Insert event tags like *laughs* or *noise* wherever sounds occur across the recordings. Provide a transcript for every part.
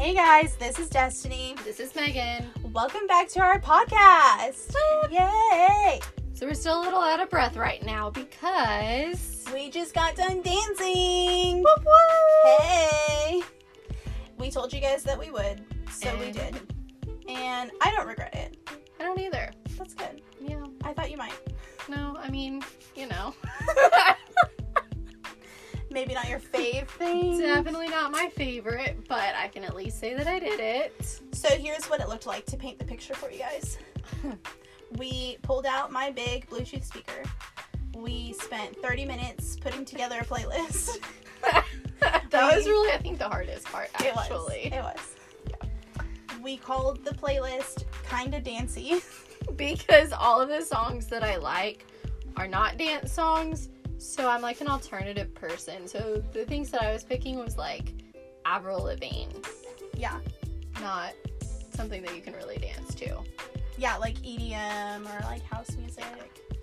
Hey guys, this is Destiny. This is Megan. Welcome back to our podcast. Yay! So we're still a little out of breath right now because We just got done dancing. Hey! We told you guys that we would, so we did. And I don't regret it. I don't either. That's good. Yeah. I thought you might. No, I mean, you know, *laughs* *laughs* Maybe not your fave *laughs* thing. definitely not my favorite, but I can at least say that I did it. So here's what it looked like to paint the picture for you guys. *laughs* we pulled out my big Bluetooth speaker. We spent 30 minutes putting together a playlist. *laughs* that was really, I think, the hardest part. It was. Actually, It was. Yeah. We called the playlist Kinda Dancy. because all of the songs that I like are not dance songs, so I'm like an alternative person. So the things that I was picking was like Avril Lavigne, yeah. not something that you can really dance to. Yeah, like EDM or like house music.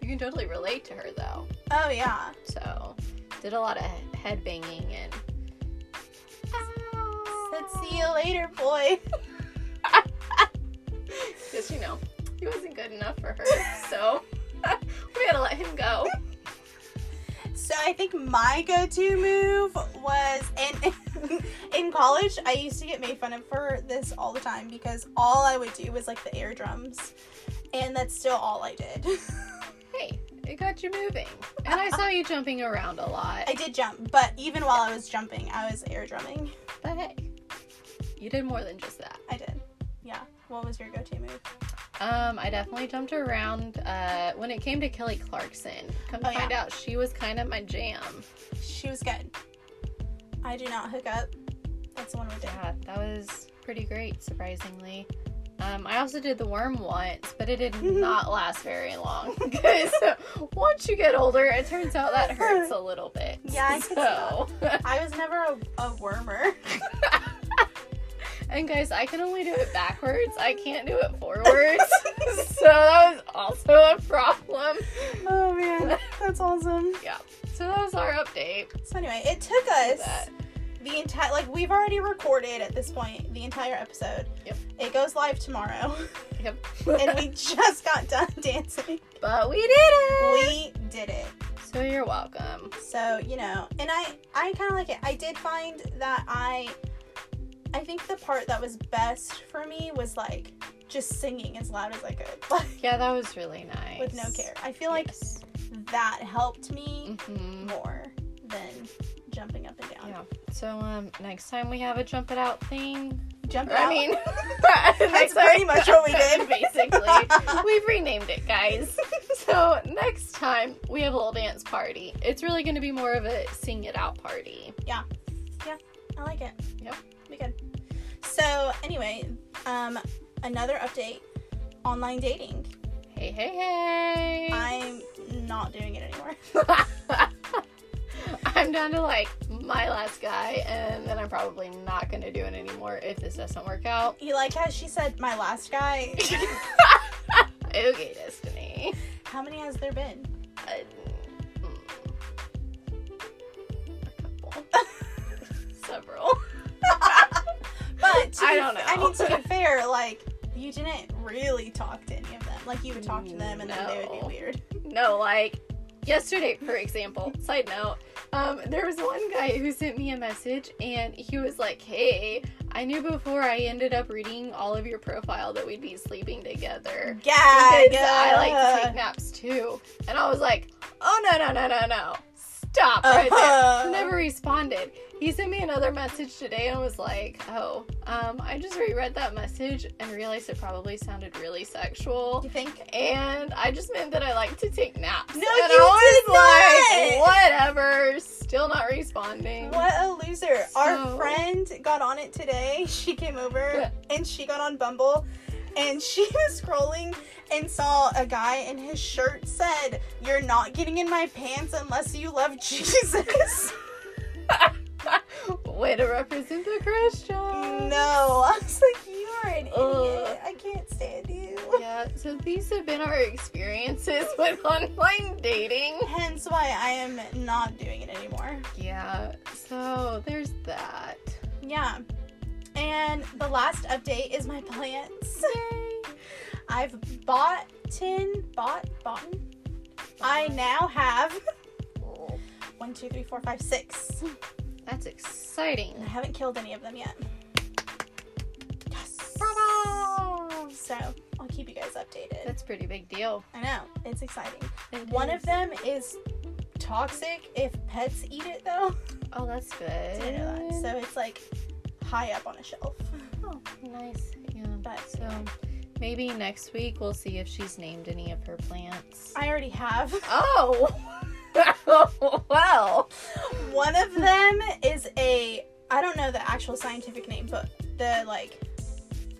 You can totally relate to her though. Oh, yeah. So did a lot of head banging and. Said, see you later, boy. *laughs* Because you know he wasn't good enough for her, so *laughs* we had to let him go. So I think my go-to move was in *laughs* in college. I used to get made fun of for this all the time because all I would do was like the air drums, and that's still all I did. *laughs* Hey, it got you moving, and I saw you jumping around a lot. I did jump, but even while I was jumping, I was air drumming. But hey, you did more than just that. I did. Yeah. What was your go-to move? Um, I definitely jumped around. Uh, when it came to Kelly Clarkson, come to Oh, yeah. find out, she was kind of my jam. She was good. I do not hook up. That's the one we did. Yeah, that was pretty great, surprisingly. Um, I also did the worm once, but it did *laughs* not last very long *laughs* because once you get older, it turns out that hurts a little bit. Yeah, I *laughs* so. I was never a, a wormer. And guys, I can only do it backwards. I can't do it forwards. *laughs* so that was also a problem. Oh man, that's awesome. *laughs* Yeah. So that was our update. So anyway, it took us the entire like we've already recorded at this point the entire episode. Yep. It goes live tomorrow, Yep. *laughs* and we just got done dancing. but we did it. We did it. So you're welcome. So you know, and I I kind of like it. I did find that I I think the part that was best for me was like just singing as loud as I could, *laughs* like Yeah, that was really nice. with no care. I feel like Yes. that helped me Mhm. more than jumping up and down. Yeah. So um, next time we have a jump it out thing. Jump Or, out. I mean, *laughs* *laughs* That's pretty much what we did. Basically, we've renamed it, guys. So next time we have a little dance party. It's really going to be more of a sing it out party. Yeah. Yeah. I like it. Yep. Be good. So anyway, um, another update: online dating. Hey, hey, hey! I'm not doing it anymore. *laughs* I'm down to like my last guy, and then I'm probably not going to do it anymore if this doesn't work out. You like how she said my last guy? *laughs* okay, Destiny. how many has there been? Uh, mm, a couple. *laughs* Several. But I don't know. I mean, to be *laughs* fair, like you didn't really talk to any of them. Like you would talk to them, and then they would be weird. No, like yesterday, for example, side note, um, there was one guy who sent me a message and he was like, Hey, I knew before I ended up reading all of your profile that we'd be sleeping together. Because I like to take naps too. And I was like, Oh no no no no no. Stop right Uh-huh. there. Never responded. He sent me another message today and was like, Oh, um, I just reread that message and realized it probably sounded really sexual. You think? And I just meant that I like to take naps. No, and you I was did like, whatever. Still not responding. What a loser. Our friend got on it today. She came over and she got on Bumble and she *laughs* was scrolling and saw a guy and his shirt said, You're not getting in my pants unless you love *laughs* Jesus. *laughs* *laughs* Way to represent the Christian. no. I was like, You are an idiot. I can't stand you. Yeah, so these have been our experiences *laughs* with online dating. Hence why I am not doing it anymore. Yeah, so there's that. Yeah. And the last update is my plants. Yay. *laughs* I've bought tin, bought, bought. I now have one, two, three, four, five, six. That's exciting. I haven't killed any of them yet. Yes. Bravo! So I'll keep you guys updated. That's a pretty big deal. I know, it's exciting. It One is. of them is toxic if pets eat it though. Oh, that's *laughs* good. That. So it's like high up on a shelf. Oh, nice. Yeah. But So maybe next week we'll see if she's named any of her plants. I already have. Oh. *laughs* *laughs* well. One of them is a I don't know the actual scientific name, but the like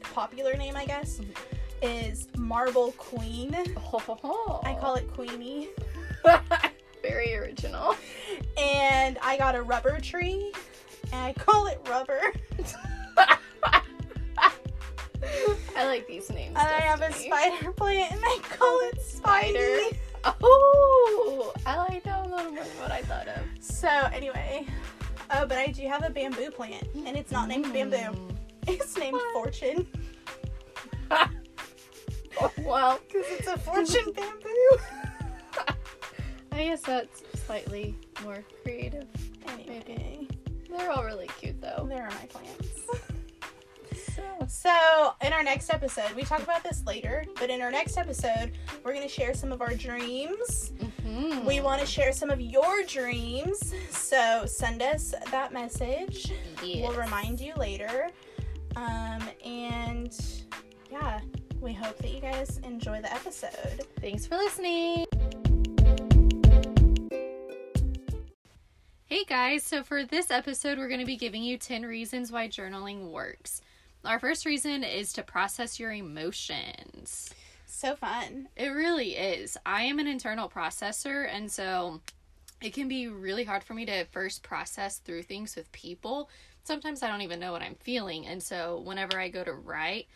popular name I guess is Marble Queen. I call it Queenie. *laughs* Very original. And I got a rubber tree and I call it Rubber. *laughs* I like these names. And I have a spider plant and I call it Spider. Oh, I like that a little more than what I thought of. So anyway, oh, but I do have a bamboo plant and it's not named Bamboo. Mm. *laughs* It's named Fortune Oh, *laughs* well, because it's a *laughs* fortune bamboo. I guess that's slightly more creative. Anyway, They're all really cute though. there are my plants. So, in our next episode, we talk about this later, but in our next episode, we're going to share some of our dreams. mhm. We want to share some of your dreams. So, send us that message. Yes. We'll remind you later. Um, and yeah, we hope that you guys enjoy the episode. Thanks for listening. Hey guys, so for this episode, we're going to be giving you 10 reasons why journaling works. Our first reason is to process your emotions. So fun. It really is. I am an internal processor, and so it can be really hard for me to first process through things with people. Sometimes I don't even know what I'm feeling, and so whenever I go to write,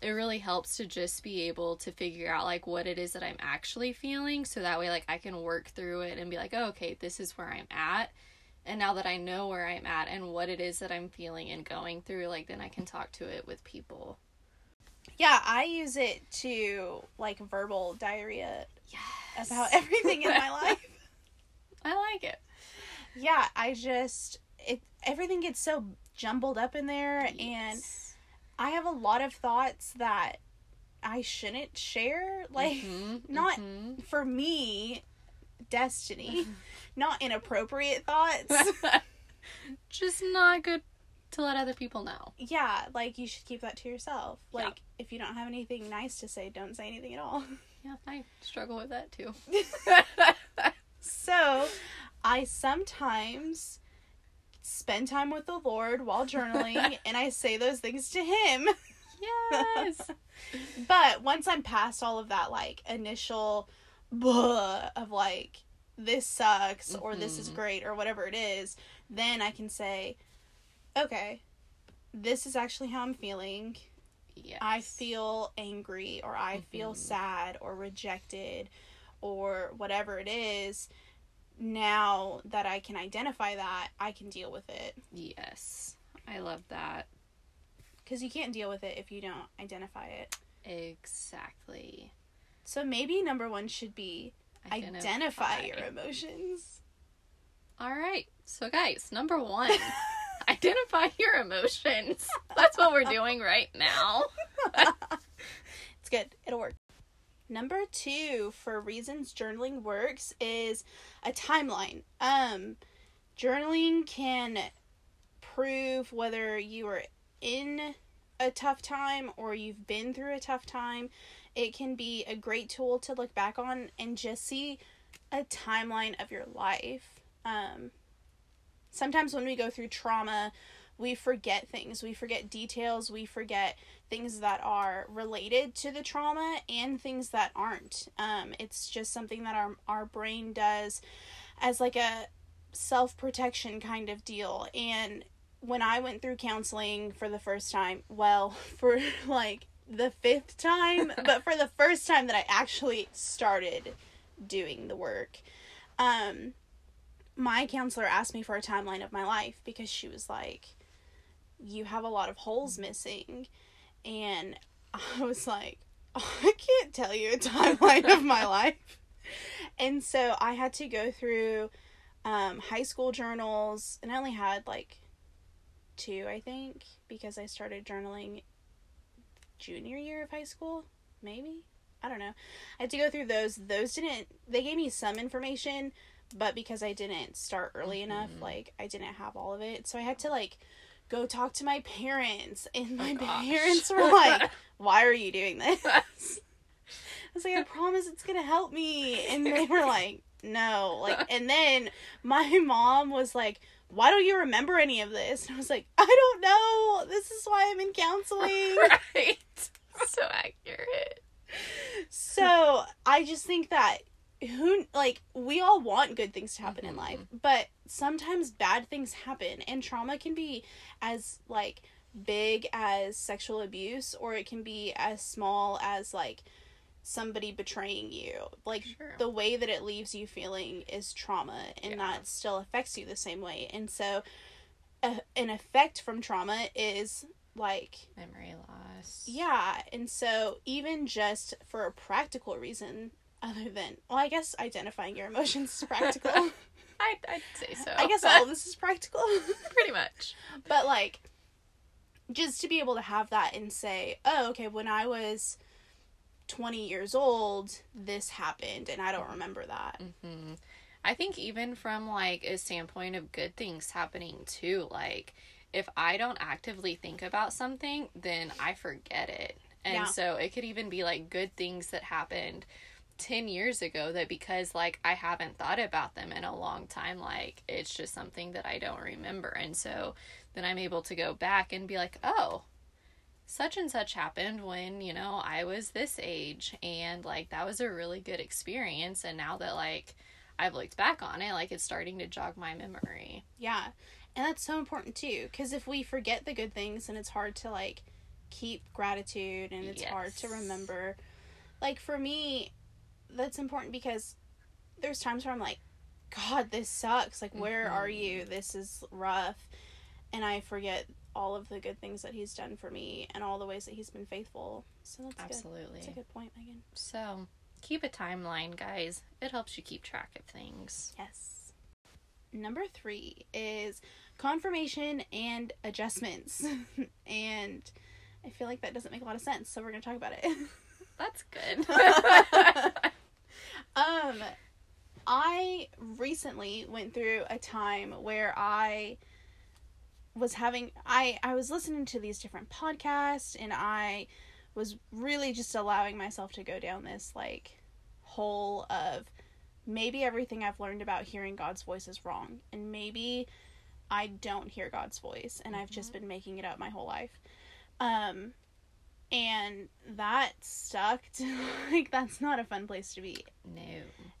it really helps to just be able to figure out like what it is that I'm actually feeling so that way like I can work through it and be like, oh, okay, this is where I'm at. And now that I know where I'm at and what it is that I'm feeling and going through, like then I can talk to it with people. Yeah, I use it to like verbal diarrhea Yes. about everything in my *laughs* life. I like it. Yeah, I just it everything gets so jumbled up in there and I have a lot of thoughts that I shouldn't share. Like Mhm, not mhm. for me, destiny, *laughs* not inappropriate thoughts. *laughs* just not good to let other people know. yeah, like you should keep that to yourself. Yeah. Like if you don't have anything nice to say, don't say anything at all. *laughs* Yeah, I struggle with that too. *laughs* So, I sometimes spend time with the Lord while journaling and I say those things to him. yes. But once I'm past all of that, like initial blah of like, this sucks or this is Mhm. great or whatever it is, then I can say, okay, this is actually how I'm feeling. Yes. I feel angry or I feel Mhm. sad or rejected or whatever it is. Now that I can identify that, I can deal with it. Yes. I love that. Because you can't deal with it if you don't identify it. Exactly. So maybe number one should be identify, your emotions. All right. So, guys, number one, *laughs* identify your emotions. That's what we're doing right now. *laughs* It's good. It'll work. Number two for reasons journaling works is a timeline. Um, journaling can prove whether you are in a tough time or you've been through a tough time. It can be a great tool to look back on and just see a timeline of your life. Um, sometimes when we go through trauma, we forget things. We forget details. We forget things that are related to the trauma and things that aren't. Um, it's just something that our our brain does as like a self protection kind of deal. And when I went through counseling for the first time, well, *laughs* for like the fifth time, *laughs* but for the first time that I actually started doing the work, um, my counselor asked me for a timeline of my life because she was like, you have a lot of holes missing. And I was like, *laughs* I can't tell you a timeline of my *laughs* life. And so I had to go through um, high school journals, and I only had like two, I think, because I started journaling junior year of high school, maybe. I don't know. I had to go through those. Those didn't. They gave me some information, but because I didn't start early Mm-hmm. enough, like I didn't have all of it, so I had to like go talk to my parents, and my Oh, parents were *laughs* like, "Why are you doing this?" *laughs* I was like, "I promise it's gonna help me," and they were like, "No," like, and then my *laughs* mom was like. Why don't you remember any of this? And I was like, I don't know. This is why I'm in counseling. *laughs* right. So accurate. so I just think that who like we all want good things to happen in Mhm. life, but sometimes bad things happen and trauma can be as like big as sexual abuse or it can be as small as like somebody betraying you. Like Sure. the way that it leaves you feeling is trauma and Yeah. that still affects you the same way. And so a, an effect from trauma is like Memory loss. yeah, and so even just for a practical reason, other than well, I guess identifying your emotions is practical. *laughs* I'd, I'd say so. I guess all of this is practical, *laughs* Pretty much. but like just to be able to have that and say, oh, okay, when I was twenty years old, this happened, and I don't remember that. hmm I think even from like a standpoint of good things happening too, like if I don't actively think about something, then I forget it. And Yeah. so it could even be like good things that happened 10 years ago that because like I haven't thought about them in a long time, like it's just something that I don't remember. And so then I'm able to go back and be like, oh, such and such happened when, you know, I was this age. And like that was a really good experience. And now that like I've looked back on it, like it's starting to jog my memory. Yeah, and that's so important too, because if we forget the good things, and it's hard to like keep gratitude, and it's hard to remember. Like for me, that's important because there's times where I'm like, God, this sucks. Like, where are Mhm. you? This is rough, and I forget all of the good things that He's done for me and all the ways that He's been faithful. So that's good. Absolutely. That's a good point, Megan. So keep a timeline, guys. It helps you keep track of things. Yes. Number three is confirmation and adjustments. *laughs* and I feel like that doesn't make a lot of sense, so we're going to talk about it. *laughs* That's good. *laughs* um, I recently went through a time where I was having I I was listening to these different podcasts and I was really just allowing myself to go down this like hole of maybe everything I've learned about hearing God's voice is wrong and maybe I don't hear God's voice and I've just been making it up my whole life. Um and that sucked. *laughs* like that's not a fun place to be. no.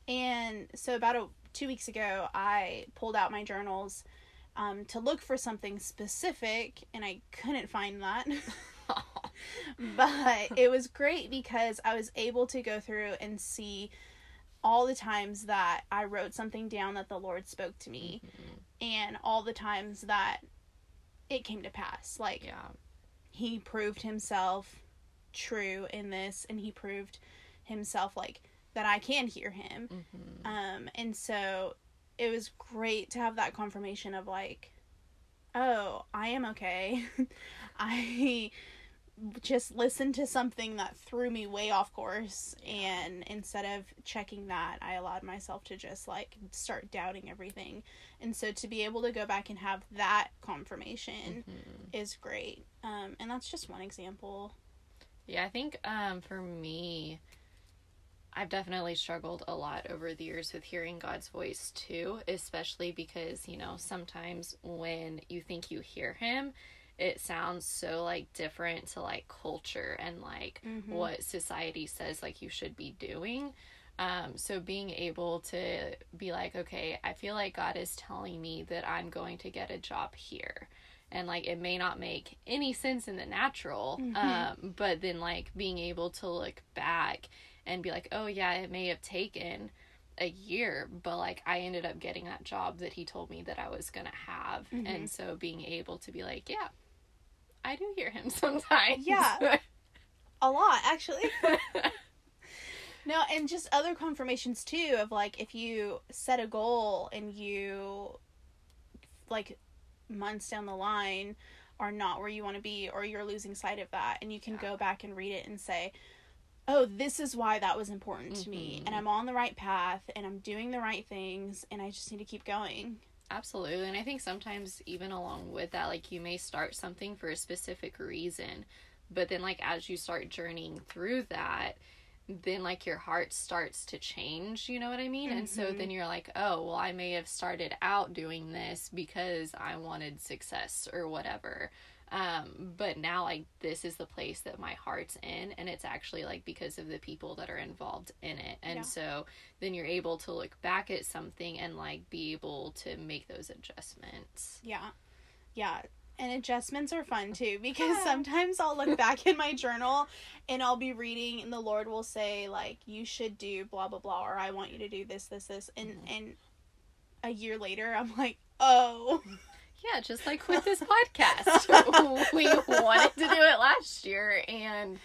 And so about a, 2 weeks ago I pulled out my journals um, to look for something specific and I couldn't find that. *laughs* but it was great because I was able to go through and see all the times that I wrote something down that the Lord spoke to me and all the times that it came to pass. Like yeah. he proved himself true in this and he proved himself like that I can hear him. hmm Um and so it was great to have that confirmation of like oh, I am okay. *laughs* I just listened to something that threw me way off course and instead of checking that i allowed myself to just like start doubting everything. And so to be able to go back and have that confirmation hmm is great. Um, and that's just one example. Yeah, I think um, for me, I've definitely struggled a lot over the years with hearing God's voice too, especially because, you know, sometimes when you think you hear Him, it sounds so like different to like culture and like Mhm. what society says like you should be doing. Um, so being able to be like, okay, I feel like God is telling me that I'm going to get a job here. And like it may not make any sense in the natural, Mhm. um, but then like being able to look back and be like, oh yeah, it may have taken a year, but like I ended up getting that job that he told me that I was gonna have. Mhm. And so being able to be like, yeah, I do hear him *laughs* sometimes. Yeah. *laughs* A lot, actually. *laughs* No, and just other confirmations too of like if you set a goal and you like months down the line are not where you want to be or you're losing sight of that and you can Yeah. go back and read it and say oh this is why that was important to me and Mhm. i'm on the right path and i'm doing the right things and i just need to keep going Absolutely. And I think sometimes even along with that, like you may start something for a specific reason, but then like as you start journeying through that, then like your heart starts to change, you know what I mean? And so Mhm. then you're like, oh, well, I may have started out doing this because I wanted success or whatever. Um, but now like this is the place that my heart's in and it's actually like because of the people that are involved in it. And Yeah. so then you're able to look back at something and like be able to make those adjustments. yeah yeah and adjustments are fun too *laughs* because Yeah. sometimes i'll look back in my journal and i'll be reading and the lord will say like you should do blah blah blah or i want you to do this this this and Mhm. and a year later i'm like oh *laughs* Yeah, just like with this podcast. *laughs* we wanted to do it last year and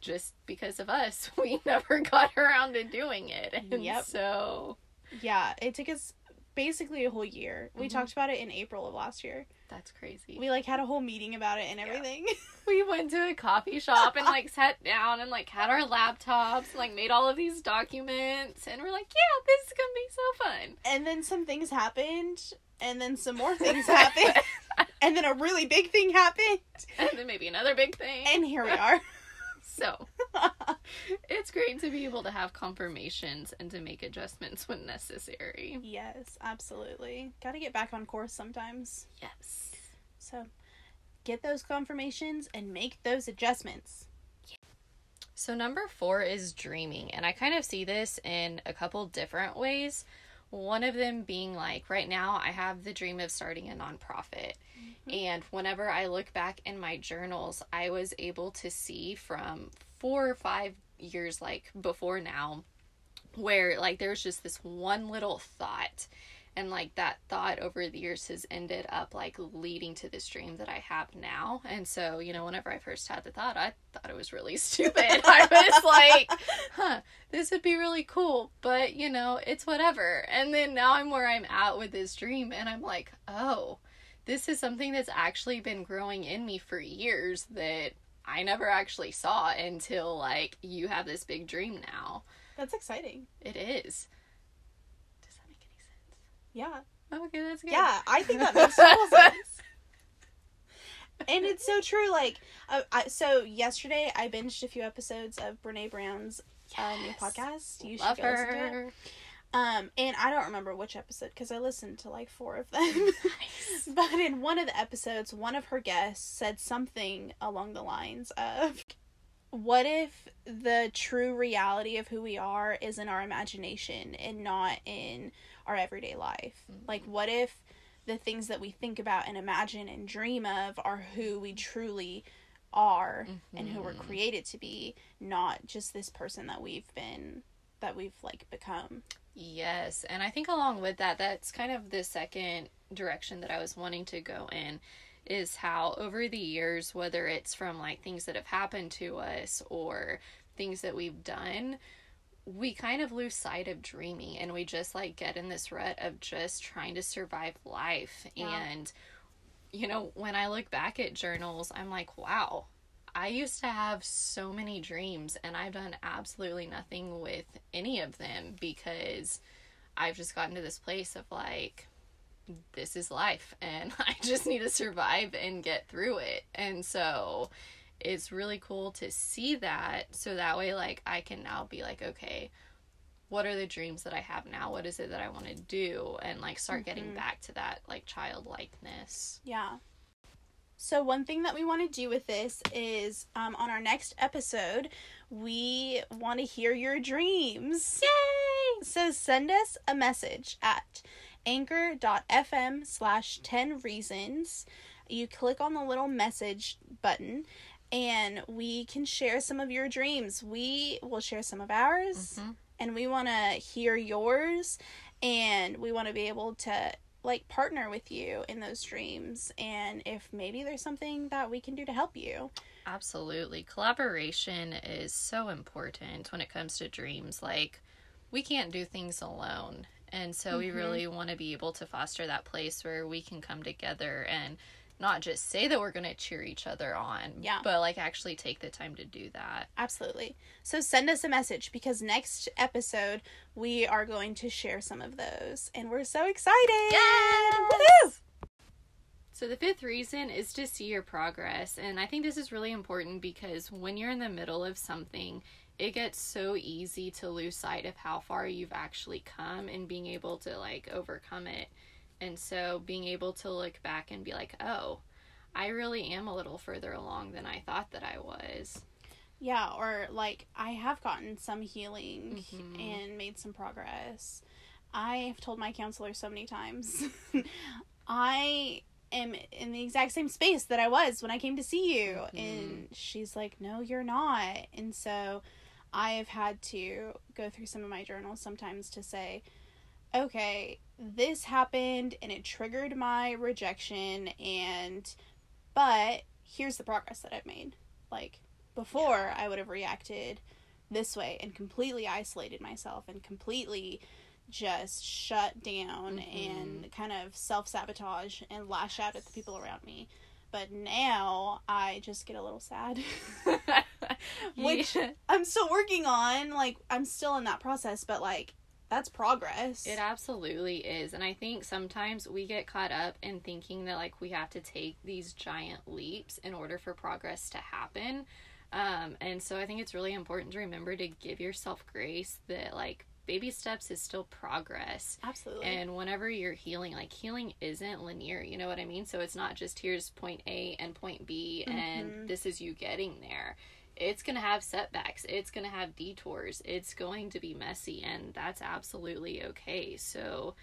just because of us, *laughs* we never got around to doing it. And Yep. so yeah it took us basically a whole year we Mhm. talked about it in april of last year that's crazy. we like had a whole meeting about it and Yeah. everything *laughs* we went to a coffee shop and like sat down and like had our laptops, and like made all of these documents, and we're like, yeah, this is gonna be so fun. and then some things happened and then some more things happened *laughs* and then a really big thing happened and then maybe another big thing. and here we are so *laughs* it's great to be able to have confirmations and to make adjustments when necessary. yes absolutely gotta get back on course sometimes Yes. so get those confirmations and make those adjustments So, number four is dreaming. And I kind of see this in a couple different ways. One of them being like, right now, I have the dream of starting a nonprofit. Mm-hmm. And whenever I look back in my journals, I was able to see from four or five years, like before now, where like there's just this one little thought. And like that thought over the years has ended up like leading to this dream that I have now. And so, you know, whenever I first had the thought, I thought it was really *laughs* stupid. I was like, huh, this would be really cool, but you know, it's whatever. And then now I'm where I'm at with this dream, and I'm like, oh, this is something that's actually been growing in me for years that I never actually saw until like you have this big dream now. that's exciting It is. Does that make any sense? Yeah Okay, that's good. yeah i think that makes *laughs* total sense and it's so true like uh, I, so yesterday i binged a few episodes of brene brown's uh, new podcast you Love should go listen to it. her. Um, and I don't remember which episode because I listened to like four of them. Nice. *laughs* *laughs* but in one of the episodes, one of her guests said something along the lines of, "What if the true reality of who we are is in our imagination and not in our everyday life? Like, what if the things that we think about and imagine and dream of are who we truly are and who we're Mhm. created to be, not just this person that we've been." That we've like become. Yes, and I think along with that, that's kind of the second direction that I was wanting to go in is how over the years, whether it's from like things that have happened to us or things that we've done, we kind of lose sight of dreaming and we just like get in this rut of just trying to survive life. Yeah. And, you know, when I look back at journals, I'm like, wow, I used to have so many dreams and I've done absolutely nothing with any of them because I've just gotten to this place of like, this is life and *laughs* I just need to survive and get through it. And so it's really cool to see that so that way, like, I can now be like, okay, what are the dreams that I have now? What is it that I want to do? And like start getting Mhm. back to that like childlikeness. Yeah. So one thing that we want to do with this is um, on our next episode, we want to hear your dreams. Yay! So send us a message at anchor.fm slash 10 reasons. You click on the little message button and we can share some of your dreams. We will share some of ours Mhm. and we want to hear yours and we want to be able to like partner with you in those dreams and if maybe there's something that we can do to help you. Absolutely. Collaboration is so important when it comes to dreams. Like, we can't do things alone. And so we Mhm. really want to be able to foster that place where we can come together and not just say that we're going to cheer each other on, Yeah. but like actually take the time to do that. Absolutely. So send us a message because next episode we are going to share some of those and we're so excited. Woohoo! So the fifth reason is to see your progress. And I think this is really important because when you're in the middle of something, it gets so easy to lose sight of how far you've actually come and being able to like overcome it. And so being able to look back and be like, "Oh, I really am a little further along than I thought that I was." Yeah, or like I have gotten some healing Mhm. and made some progress. I've told my counselor so many times *laughs* I am in the exact same space that I was when I came to see you. Mhm. And she's like, No, you're not. And so I've had to go through some of my journals sometimes to say, Okay, this happened and it triggered my rejection and but here's the progress that I've made. Like before I would have reacted this way and completely isolated myself and completely just shut down Mhm. and kind of self sabotage and lash out at the people around me. But now I just get a little sad. *laughs* *laughs* Which- Yeah. I'm still working on, like, I'm still in that process, but like, that's progress. It absolutely is. And I think sometimes we get caught up in thinking that like we have to take these giant leaps in order for progress to happen. Um, and so I think it's really important to remember to give yourself grace that like baby steps is still progress. Absolutely. And whenever you're healing, like healing isn't linear, you know what I mean? So it's not just here's point A and point B and this is you getting there. It's going to have setbacks. It's going to have detours. It's going to be messy and that's absolutely okay. So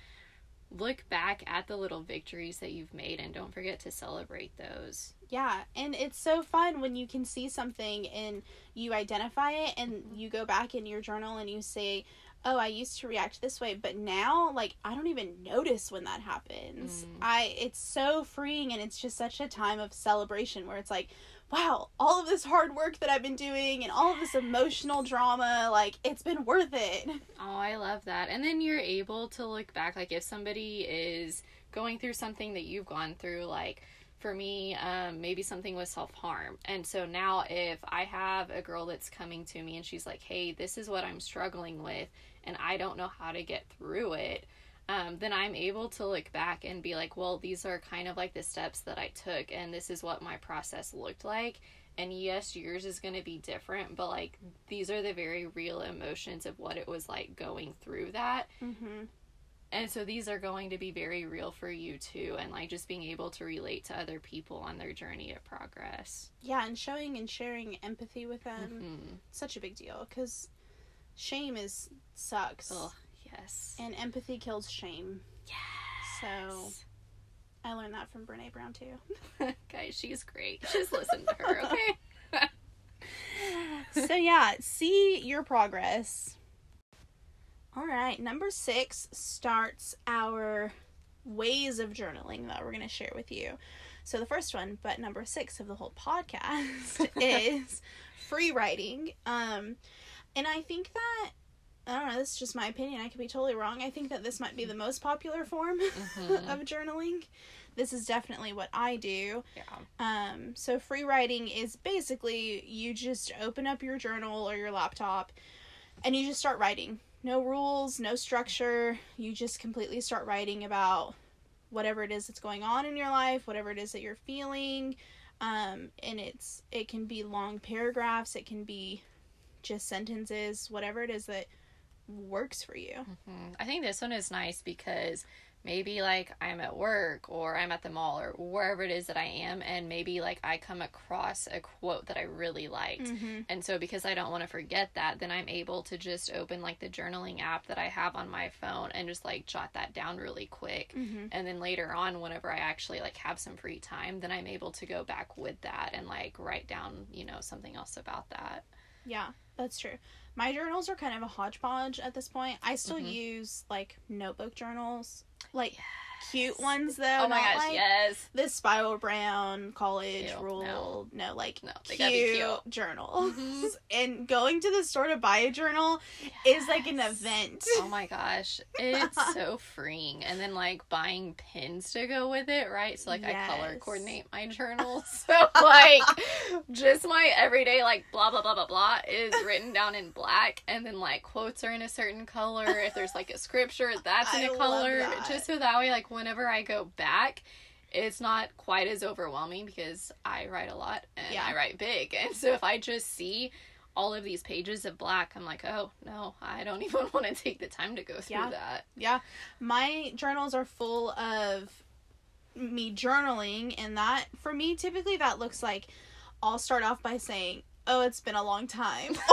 look back at the little victories that you've made and don't forget to celebrate those. Yeah, and it's so fun when you can see something and you identify it and you go back in your journal and you say, "Oh, I used to react this way, but now like I don't even notice when that happens." Mm. I it's so freeing and it's just such a time of celebration where it's like, "Wow, all of this hard work that I've been doing and all of this emotional drama, like it's been worth it." *laughs* Oh, I love that. And then you're able to look back, like if somebody is going through something that you've gone through, like for me, um, maybe something with self harm. And so now, if I have a girl that's coming to me and she's like, hey, this is what I'm struggling with, and I don't know how to get through it. Um, then I'm able to look back and be like, well, these are kind of like the steps that I took, and this is what my process looked like and yes yours is going to be different but like these are the very real emotions of what it was like going through that Mhm. and so these are going to be very real for you too and like just being able to relate to other people on their journey of progress Yeah, and showing and sharing empathy with them Mhm. such a big deal cuz shame is sucks. oh yes And empathy kills shame. yes So I learned that from Brene Brown too. *laughs* guys she's great just listen to her okay *laughs* so yeah, see your progress. All right, number six starts our ways of journaling that we're going to share with you. So the first one, but number six of the whole podcast *laughs* is free writing. Um, and I think that I don't know. This is just my opinion. I could be totally wrong. I think that this might be the most popular form Mhm. *laughs* of journaling. This is definitely what I do. yeah Um, so free writing is basically you just open up your journal or your laptop and you just start writing. No rules, no structure. You just completely start writing about whatever it is that's going on in your life, whatever it is that you're feeling. Um, and it's it can be long paragraphs, it can be just sentences, whatever it is that works for you. Mhm. I think this one is nice because maybe like I'm at work or I'm at the mall or wherever it is that I am, and maybe like I come across a quote that I really liked. Mm-hmm. And so, because I don't want to forget that, then I'm able to just open like the journaling app that I have on my phone and just like jot that down really quick. Mm-hmm. And then later on, whenever I actually like have some free time, then I'm able to go back with that and like write down, you know, something else about that. Yeah, that's true. My journals are kind of a hodgepodge at this point. I still Mhm. use like notebook journals, like cute ones though. Oh my gosh, like yes. The spiral brown college Ew, rule. no. No, like No, they cute, gotta be cute. journals. Mhm. *laughs* And going to the store to buy a journal is like an event. Oh my gosh, it's *laughs* so freeing. And then like buying pins to go with it, right? So like I color coordinate my *laughs* journal. So like just my everyday like blah blah blah blah blah is written down in black and then like quotes are in a certain color. If there's like a scripture, that's in I a color. Just so that way like whenever I go back it's not quite as overwhelming because I write a lot and Yeah. I write big. *laughs* And so if I just see all of these pages of black, I'm like, oh no, I don't *laughs* even want to take the time to go through Yeah. that. Yeah. My journals are full of me journaling and that for me typically that looks like I'll start off by saying, "Oh, it's been a long time." *laughs*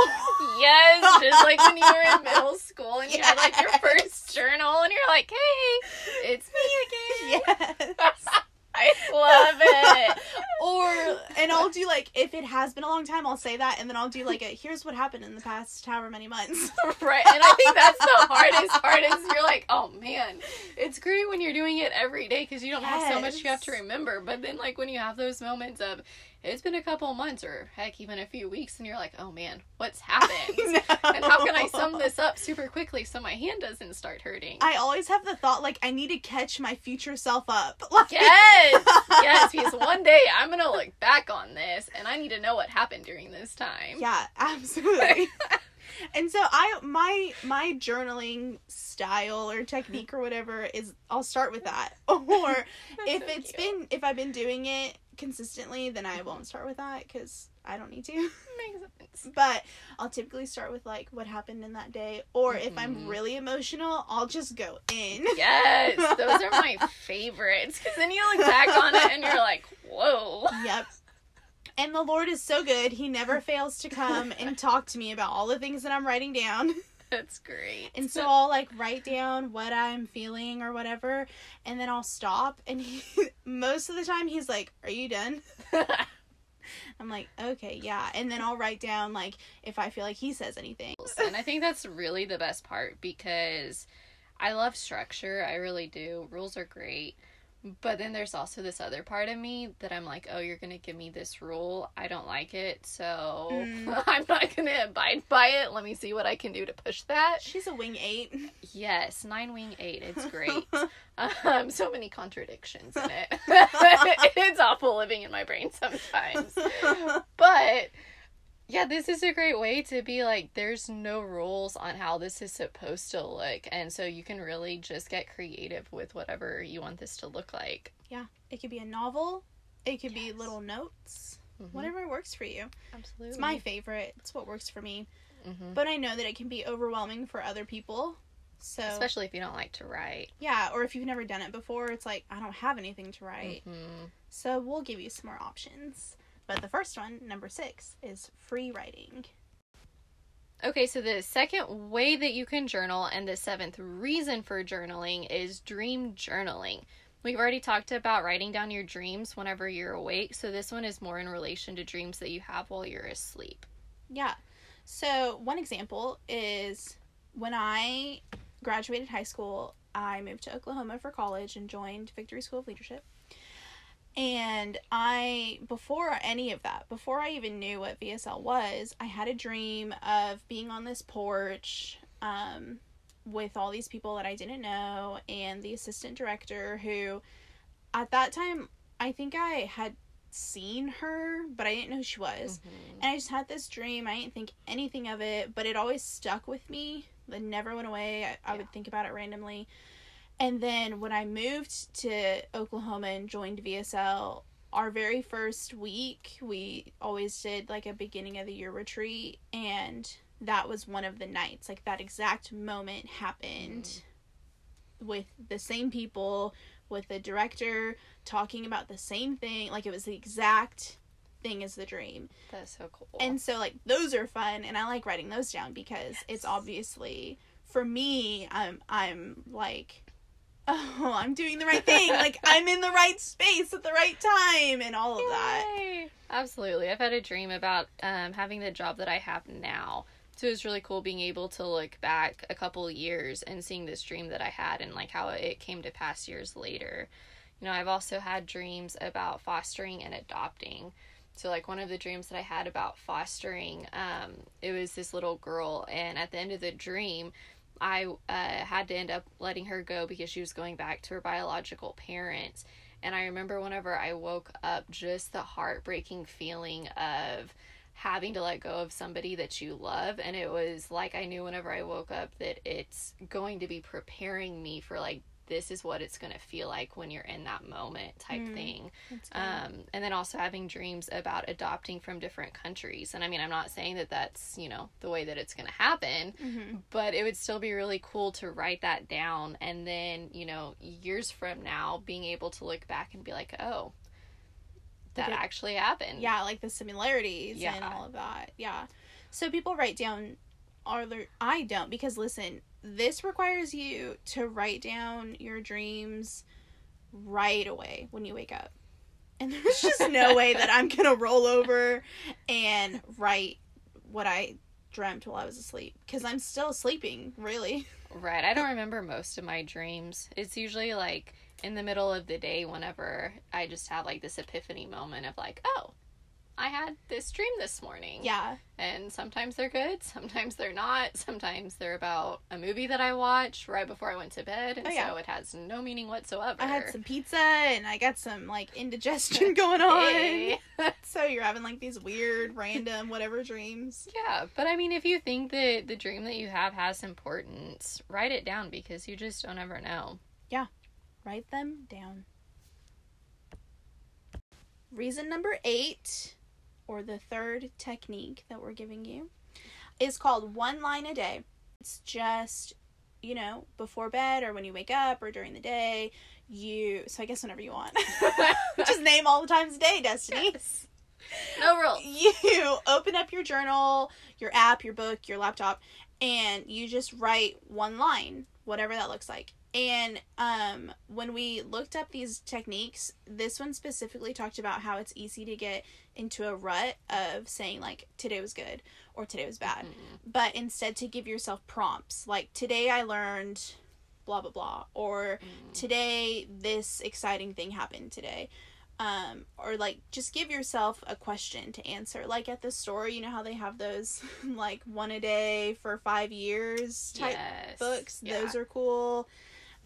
Yes, just like when you were in *laughs* middle school and you had like your first journal and you're like, hey, it's me again. *laughs* yes. I love it. or and I'll do like if it has been a long time, I'll say that, and then I'll do like a here's what happened in the past however many months. right. And I think that's the hardest part is you're like, oh man, it's great when you're doing it every day because you don't have so much you have to remember. But then like when you have those moments of it's been a couple months or heck even a few weeks and you're like, oh man, what's *laughs* happened? and how can I sum this up super quickly so my hand doesn't start hurting? I always have the thought like I need to catch my future self up. *laughs* Like, Yes, *laughs* yes, because one day I'm gonna look back on this and I need to know what happened during this time. Yeah, absolutely. and so I my my journaling style or technique or whatever is I'll start with that. Or if so it's cute. been if I've been doing it consistently, then I won't start with that cuz I don't need to. Makes *laughs* sense. But I'll typically start with like what happened in that day or if I'm Mhm. really emotional, I'll just go in. *laughs* Yes, those are my *laughs* favorites because then you look back on it and you're like, whoa. Yep. And the Lord is so good. He never fails to come and talk to me about all the things that I'm writing down. That's great. And so *laughs* I'll like write down what I'm feeling or whatever, and then I'll stop. And he, *laughs* most of the time, he's like, Are you done? *laughs* I'm like, Okay, yeah. And then I'll write down like if I feel like he says anything. and I think that's really the best part because I love structure. I really do. Rules are great. But then there's also this other part of me that I'm like, oh, you're going to give me this rule. I don't like it. So Mm. *laughs* I'm not going to abide by it. Let me see what I can do to push that. She's a wing eight. Yes, nine wing eight. It's great. *laughs* um, so many contradictions in it. *laughs* it's awful living in my brain sometimes. But yeah, this is a great way to be like, there's no rules on how this is supposed to look. And so you can really just get creative with whatever you want this to look like. yeah, it could be a novel. It could be little notes. Mhm. Whatever works for you. Absolutely. It's my favorite. It's what works for me. Mhm. But I know that it can be overwhelming for other people. So Especially if you don't like to write. yeah, or if you've never done it before, it's like I don't have anything to write. Mhm. So we'll give you some more options. But the first one, number six, is free writing. Okay, so the second way that you can journal and the seventh reason for journaling is dream journaling. We've already talked about writing down your dreams whenever you're awake, so this one is more in relation to dreams that you have while you're asleep. Yeah. So one example is when I graduated high school, I moved to Oklahoma for college and joined Victory School of Leadership. And I, before any of that, before I even knew what VSL was, I had a dream of being on this porch um, with all these people that I didn't know and the assistant director who, at that time, I think I had seen her, but I didn't know who she was. And I just had this dream. I didn't think anything of it, but it always stuck with me. It never went away. I, I Yeah. would think about it randomly. And then when I moved to Oklahoma and joined VSL, our very first week, we always did like a beginning of the year retreat. And that was one of the nights. Like that exact moment happened mm. with the same people, with the director talking about the same thing. Like it was the exact thing as the dream. That's so cool. And so like those are fun and I like writing those down because it's obviously for me I'm I'm like oh, I'm doing the right thing. like *laughs* I'm in the right space at the right time and all of that. Yay! Absolutely. I've had a dream about um, having the job that I have now So it was really cool being able to look back a couple of years and seeing this dream that I had and like how it came to pass years later. You know, I've also had dreams about fostering and adopting. So like one of the dreams that I had about fostering, um, it was this little girl, and at the end of the dream, I uh, had to end up letting her go because she was going back to her biological parents. And I remember whenever I woke up, just the heartbreaking feeling of having to let go of somebody that you love. And it was like I knew whenever I woke up that it's going to be preparing me for like this is what it's going to feel like when you're in that moment type Mm, thing. Um, and then also having dreams about adopting from different countries. And I mean, I'm not saying that that's, you know, the way that it's going to happen, Mhm. but it would still be really cool to write that down. And then, you know, years from now, being able to look back and be like, oh, that Okay. actually happened. yeah, like the similarities and all of that. Yeah. So people write down are there I don't because listen, this requires you to write down your dreams right away when you wake up. And *laughs* there's just no way that I'm going to roll over and write what I dreamt while I was asleep because I'm still sleeping, really. Right. I don't remember most of my dreams. It's usually like in the middle of the day whenever I just have like this epiphany moment of like, oh, I had this dream this morning. Yeah. And sometimes they're good, sometimes they're not. Sometimes they're about a movie that I watched right before I went to bed, and Oh, yeah. so it has no meaning whatsoever. I had some pizza and I got some like indigestion *laughs* going on. *laughs* So you're having like these weird, random, whatever dreams. yeah, but I mean, if you think that the dream that you have has importance, write it down because you just don't ever know. Yeah, write them down. Reason number eight, or the third technique that we're giving you, is called one line a day. It's just, you know, before bed or when you wake up or during the day. You, so I guess whenever you want. *laughs* just name all the times a day, Destiny. Yes. No rules. *laughs* you open up your journal, your app, your book, your laptop, and you just write one line, whatever that looks like. And um, when we looked up these techniques, this one specifically talked about how it's easy to get into a rut of saying, like, today was good or today was bad. Mhm. But instead, to give yourself prompts, like, today I learned blah, blah, blah, or Mm. today this exciting thing happened today um or like just give yourself a question to answer like at the store you know how they have those *laughs* like one a day for five years type Yes. books Yeah. those are cool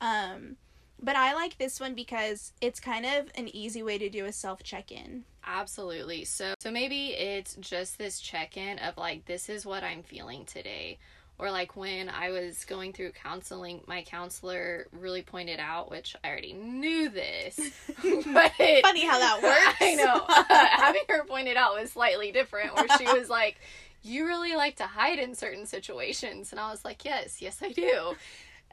um but i like this one because it's kind of an easy way to do a self check-in Absolutely. So so maybe it's just this check-in of like this is what I'm feeling today. Or like when I was going through counseling, my counselor really pointed out, which I already knew this, *laughs* but funny how that *laughs* works I know. *laughs* Having her point it out was slightly different, where she was like, "You really like to hide in certain situations," and I was like, "Yes, yes, I do."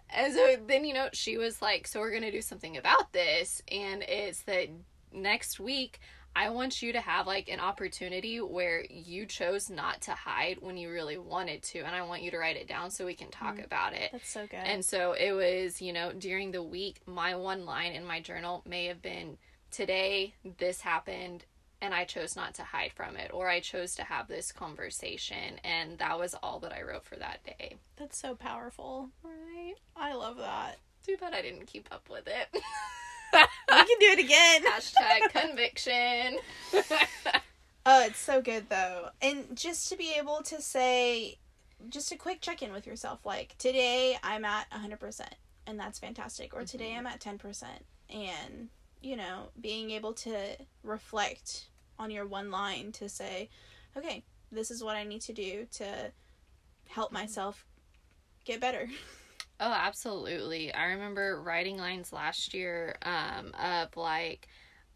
And so then you know she was like, "So we're gonna do something about this," and it's that next week. I want you to have like an opportunity where you chose not to hide when you really wanted to, and I want you to write it down so we can talk Mm. about it. that's so good And so it was, you know, during the week, my one line in my journal may have been today this happened and I chose not to hide from it or I chose to have this conversation and that was all that I wrote for that day. that's so powerful Right. i love that Too bad I didn't keep up with it. *laughs* we can do it again *laughs* Hashtag conviction. *laughs* Oh, it's so good though. And just to be able to say just a quick check-in with yourself like today I'm at 100% and that's fantastic or today Mhm. I'm at 10% and you know, being able to reflect on your one line to say, okay, this is what I need to do to help myself get better. *laughs* Oh, absolutely. I remember writing lines last year um, of like,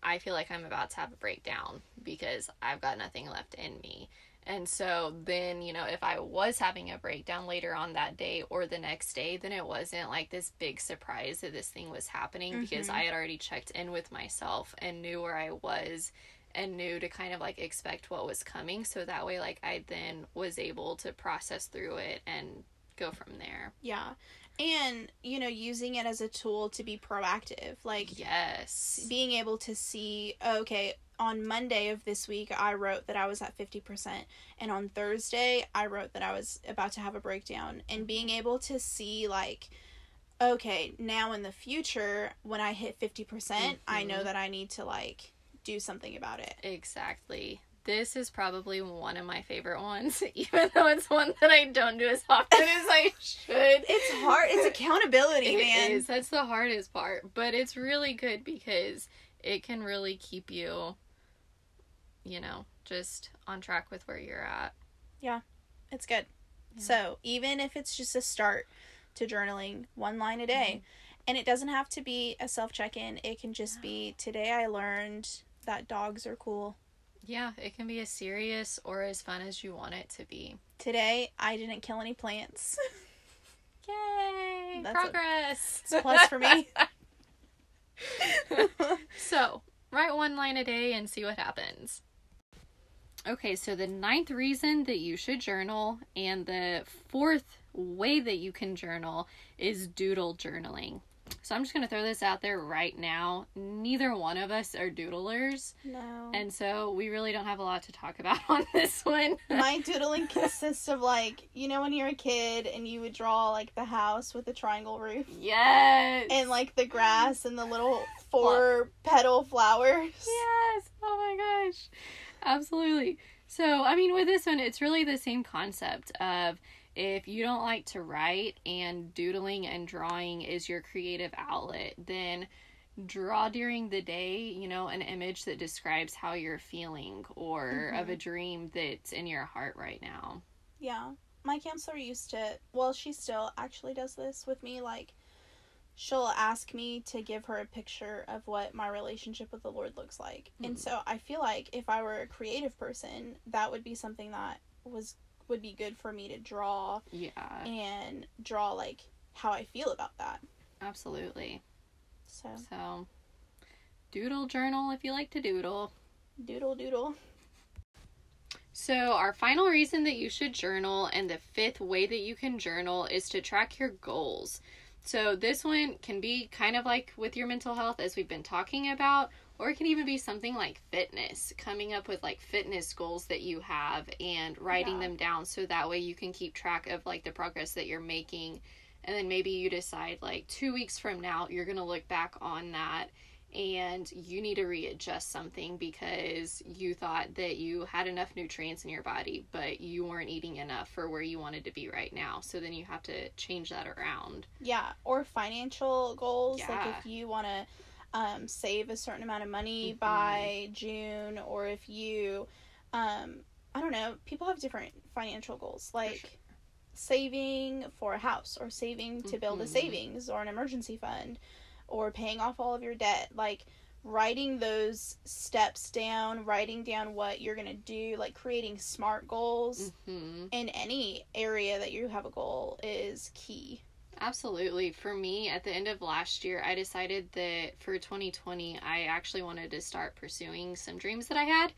I feel like I'm about to have a breakdown because I've got nothing left in me. And so then, you know, if I was having a breakdown later on that day or the next day, then it wasn't like this big surprise that this thing was happening because Mhm. I had already checked in with myself and knew where I was and knew to kind of like expect what was coming. So that way, like, I then was able to process through it and go from there. Yeah. And you know using it as a tool to be proactive like Yes. being able to see okay on monday of this week i wrote that i was at 50% and on thursday i wrote that i was about to have a breakdown and being able to see like okay now in the future when i hit 50% i know Mhm. that i need to like do something about it Exactly. This is probably one of my favorite ones, *laughs* even though it's one that I don't do as often as I *laughs* should. it's hard it's accountability It man is. That's the hardest part. But it's really good because it can really keep you, you know, just on track with where you're at. Yeah, it's good Yeah. so even if it's just a start to journaling one line a mm-hmm. day and it doesn't have to be a self check-in it can just be today i learned that dogs are cool Yeah, it can be as serious or as fun as you want it to be. today i didn't kill any plants *laughs* Yay! That's Progress! it's a plus for me *laughs* so, write one line a day and see what happens. Okay, so the ninth reason that you should journal and the fourth way that you can journal is doodle journaling. So, I'm just going to throw this out there right now. Neither one of us are doodlers, no and so we really don't have a lot to talk about *laughs* on this one. my doodling consists of like you know when you're a kid and you would draw like the house with the triangle roof yes! and like the grass and the little four petal flowers Yes. Oh my gosh. Absolutely. So, I mean, with this one, it's really the same concept of if you don't like to write and doodling and drawing is your creative outlet, then draw during the day, you know, an image that describes how you're feeling or of a dream that's in your heart right now. Yeah. My counselor used to, well, she still actually does this with me. Like, she'll ask me to give her a picture of what my relationship with the Lord looks like. And Mhm. so I feel like if I were a creative person, that would be something that was would be good for me to draw Yeah, and draw like how I feel about that. absolutely. So, So, doodle journal if you like to doodle. doodle doodle. So, our final reason that you should journal and the fifth way that you can journal is to track your goals. So, this one can be kind of like with your mental health, as we've been talking about, or it can even be something like fitness, coming up with like fitness goals that you have and writing Yeah. them down so that way you can keep track of like the progress that you're making. And then maybe you decide like two weeks from now, you're going to look back on that and you need to readjust something because you thought that you had enough nutrients in your body, but you weren't eating enough for where you wanted to be right now. So then you have to change that around. Yeah, or financial goals. Like if you want to um, save a certain amount of money Mhm. by June, or if you, um, I don't know, people have different financial goals. Like sure. saving for a house, or saving to build a Mhm. savings or an emergency fund, or paying off all of your debt. Like writing those steps down, writing down what you're going to do, like creating smart goals hmm in any area that you have a goal is key. Absolutely. For me, at the end of last year, I decided that for 2020, I actually wanted to start pursuing some dreams that I had.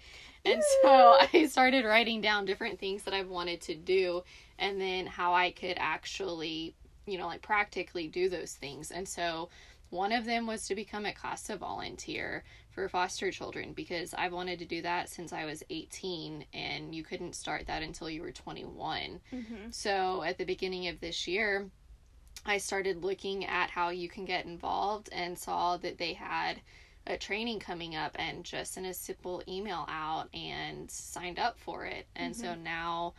And so *laughs* I started writing down different things that I've wanted to do and then how I could actually, you know, like practically do those things. And so one of them was to become a CASA volunteer for foster children because I've wanted to do that since I was 18 and you couldn't start that until you were 21. Mm-hmm. So at the beginning of this year, I started looking at how you can get involved and saw that they had a training coming up and just sent a simple email out and signed up for it. And so mm-hmm. now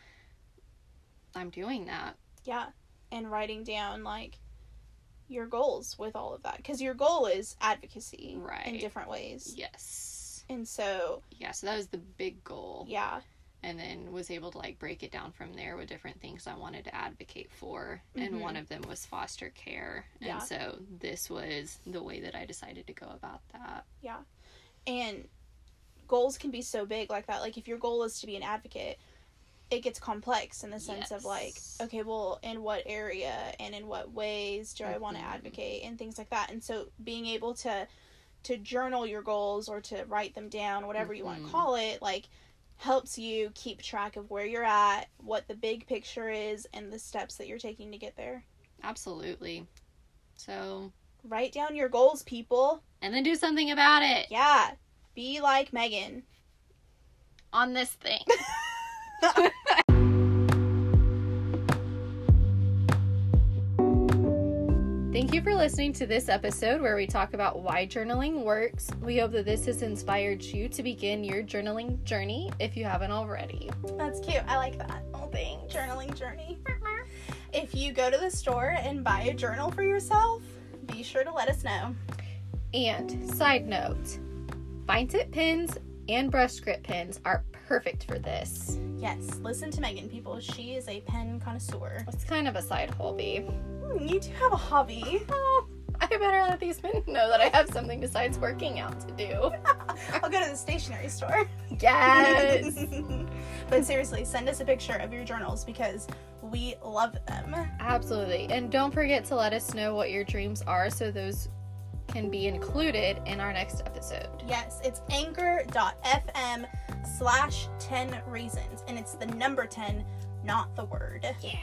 I'm doing that. Yeah, and writing down like your goals with all of that because your goal is advocacy right. in different ways. Yes. And so, Yeah, so that was the big goal. yeah, And then was able to like break it down from there with different things I wanted to advocate for. Mhm. And one of them was foster care. Yeah. And so this was the way that I decided to go about that. Yeah. And goals can be so big like that. Like if your goal is to be an advocate, it gets complex in the sense of like, okay, well, in what area and in what ways do I want to advocate and things like that. And so being able to to journal your goals or to write them down, whatever you want to call it, like helps you keep track of where you're at, what the big picture is, and the steps that you're taking to get there. Absolutely. So, Write down your goals, people. and then do something about it Yeah. Be like Megan. on this thing. *laughs* *laughs* Thank you for listening to this episode where we talk about why journaling works. We hope that this has inspired you to begin your journaling journey if you haven't already. That's cute. I like that. Oh, thing Journaling journey. *laughs* If you go to the store and buy a journal for yourself, be sure to let us know. And side note, fine tip pens and brush script pens are perfect for this. Yes, listen to Megan, people. She is a pen connoisseur. It's kind of a side hobby. Hmm, you do have a hobby. Oh, I better let these men know that I have something besides working out to do. *laughs* I'll go to the stationery store. Yes. *laughs* but seriously, send us a picture of your journals because we love them. Absolutely. And don't forget to let us know what your dreams are so those can be included in our next episode. Yes, it's anchor.fm slash 10 reasons. And it's the number 10, not the word. Yeah.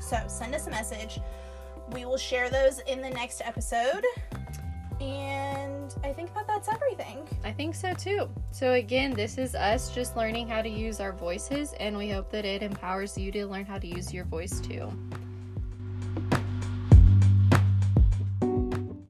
So send us a message. We will share those in the next episode. And I think that that's everything. I think so too. So, again, this is us just learning how to use our voices, and we hope that it empowers you to learn how to use your voice too.